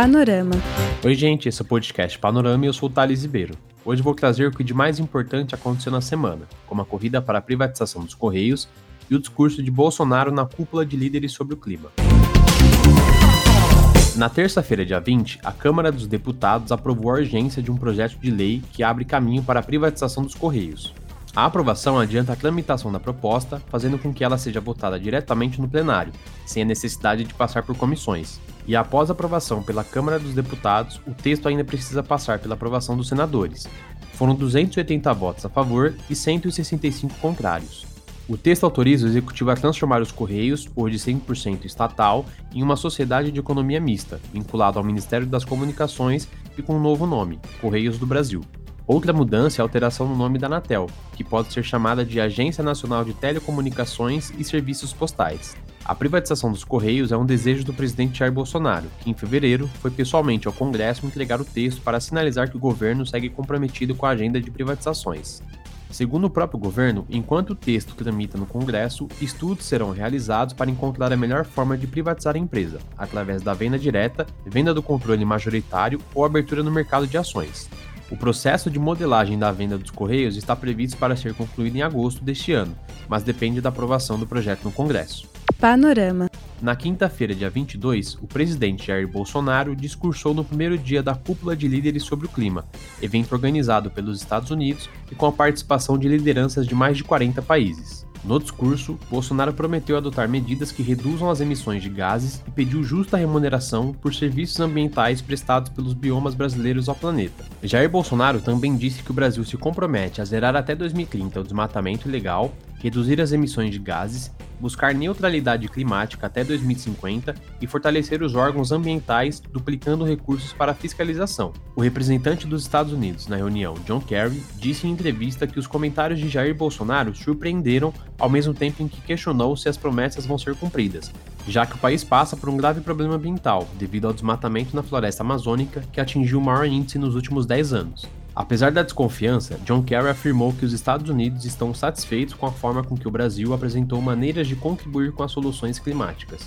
Panorama. Oi, gente, esse é o podcast Panorama e eu sou o Thales Ribeiro. Hoje vou trazer o que de mais importante aconteceu na semana, como a corrida para a privatização dos Correios e o discurso de Bolsonaro na cúpula de líderes sobre o clima. Na terça-feira, dia 20, a Câmara dos Deputados aprovou a urgência de um projeto de lei que abre caminho para a privatização dos Correios. A aprovação adianta a tramitação da proposta, fazendo com que ela seja votada diretamente no plenário, sem a necessidade de passar por comissões. E após a aprovação pela Câmara dos Deputados, o texto ainda precisa passar pela aprovação dos senadores. Foram 280 votos a favor e 165 contrários. O texto autoriza o executivo a transformar os Correios, hoje 100% estatal, em uma sociedade de economia mista, vinculado ao Ministério das Comunicações e com um novo nome, Correios do Brasil. Outra mudança é a alteração no nome da Anatel, que pode ser chamada de Agência Nacional de Telecomunicações e Serviços Postais. A privatização dos Correios é um desejo do presidente Jair Bolsonaro, que em fevereiro foi pessoalmente ao Congresso entregar o texto para sinalizar que o governo segue comprometido com a agenda de privatizações. Segundo o próprio governo, enquanto o texto tramita no Congresso, estudos serão realizados para encontrar a melhor forma de privatizar a empresa, através da venda direta, venda do controle majoritário ou abertura no mercado de ações. O processo de modelagem da venda dos Correios está previsto para ser concluído em agosto deste ano, mas depende da aprovação do projeto no Congresso. Panorama. Na quinta-feira, dia 22, o presidente Jair Bolsonaro discursou no primeiro dia da Cúpula de Líderes sobre o Clima, evento organizado pelos Estados Unidos e com a participação de lideranças de mais de 40 países. No discurso, Bolsonaro prometeu adotar medidas que reduzam as emissões de gases e pediu justa remuneração por serviços ambientais prestados pelos biomas brasileiros ao planeta. Jair Bolsonaro também disse que o Brasil se compromete a zerar até 2030 o desmatamento ilegal, reduzir as emissões de gases buscar neutralidade climática até 2050 e fortalecer os órgãos ambientais, duplicando recursos para fiscalização. O representante dos Estados Unidos na reunião, John Kerry, disse em entrevista que os comentários de Jair Bolsonaro surpreenderam ao mesmo tempo em que questionou se as promessas vão ser cumpridas, já que o país passa por um grave problema ambiental devido ao desmatamento na floresta amazônica que atingiu o maior índice nos últimos 10 anos. Apesar da desconfiança, John Kerry afirmou que os Estados Unidos estão satisfeitos com a forma com que o Brasil apresentou maneiras de contribuir com as soluções climáticas.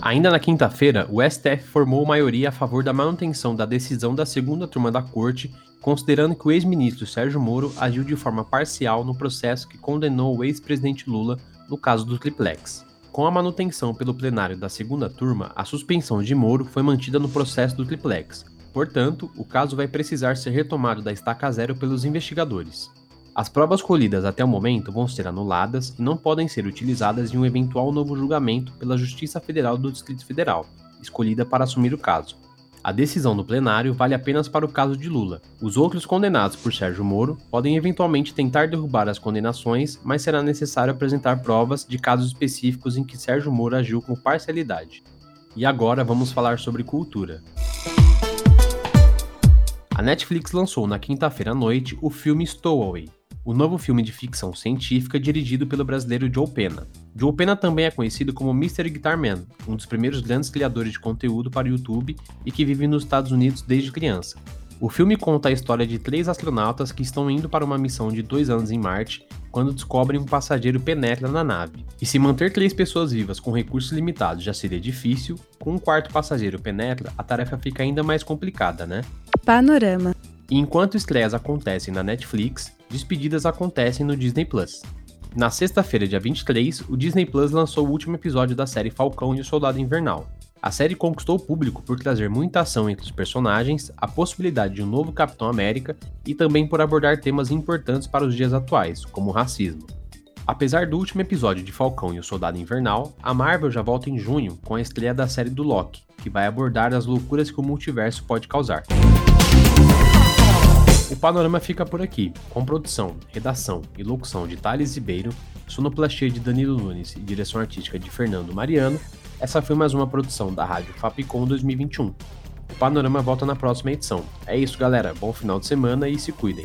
Ainda na quinta-feira, o STF formou maioria a favor da manutenção da decisão da segunda turma da corte, considerando que o ex-ministro Sérgio Moro agiu de forma parcial no processo que condenou o ex-presidente Lula no caso do triplex. Com a manutenção pelo plenário da segunda turma, a suspensão de Moro foi mantida no processo do triplex, Portanto, o caso vai precisar ser retomado da estaca zero pelos investigadores. As provas colhidas até o momento vão ser anuladas e não podem ser utilizadas em um eventual novo julgamento pela Justiça Federal do Distrito Federal, escolhida para assumir o caso. A decisão do plenário vale apenas para o caso de Lula. Os outros condenados por Sérgio Moro podem eventualmente tentar derrubar as condenações, mas será necessário apresentar provas de casos específicos em que Sérgio Moro agiu com parcialidade. E agora vamos falar sobre cultura. A Netflix lançou na quinta-feira à noite o filme Stowaway, o novo filme de ficção científica dirigido pelo brasileiro Joe Pena. Joe Pena também é conhecido como Mr. Guitar Man, um dos primeiros grandes criadores de conteúdo para o YouTube e que vive nos Estados Unidos desde criança. O filme conta a história de três astronautas que estão indo para uma missão de dois anos em Marte quando descobrem um passageiro penetra na nave. E se manter três pessoas vivas com recursos limitados já seria difícil, com um quarto passageiro penetra, a tarefa fica ainda mais complicada, né? Panorama. Enquanto estreias acontecem na Netflix, despedidas acontecem no Disney Plus. Na sexta-feira, dia 23, o Disney Plus lançou o último episódio da série Falcão e o Soldado Invernal. A série conquistou o público por trazer muita ação entre os personagens, a possibilidade de um novo Capitão América e também por abordar temas importantes para os dias atuais, como o racismo. Apesar do último episódio de Falcão e o Soldado Invernal, a Marvel já volta em junho com a estreia da série do Loki, que vai abordar as loucuras que o multiverso pode causar. O panorama fica por aqui, com produção, redação e locução de Thales Ribeiro, sonoplastia de Danilo Nunes e direção artística de Fernando Mariano essa foi mais uma produção da Rádio Fapcom 2021. O Panorama volta na próxima edição. É isso, galera. Bom final de semana e se cuidem.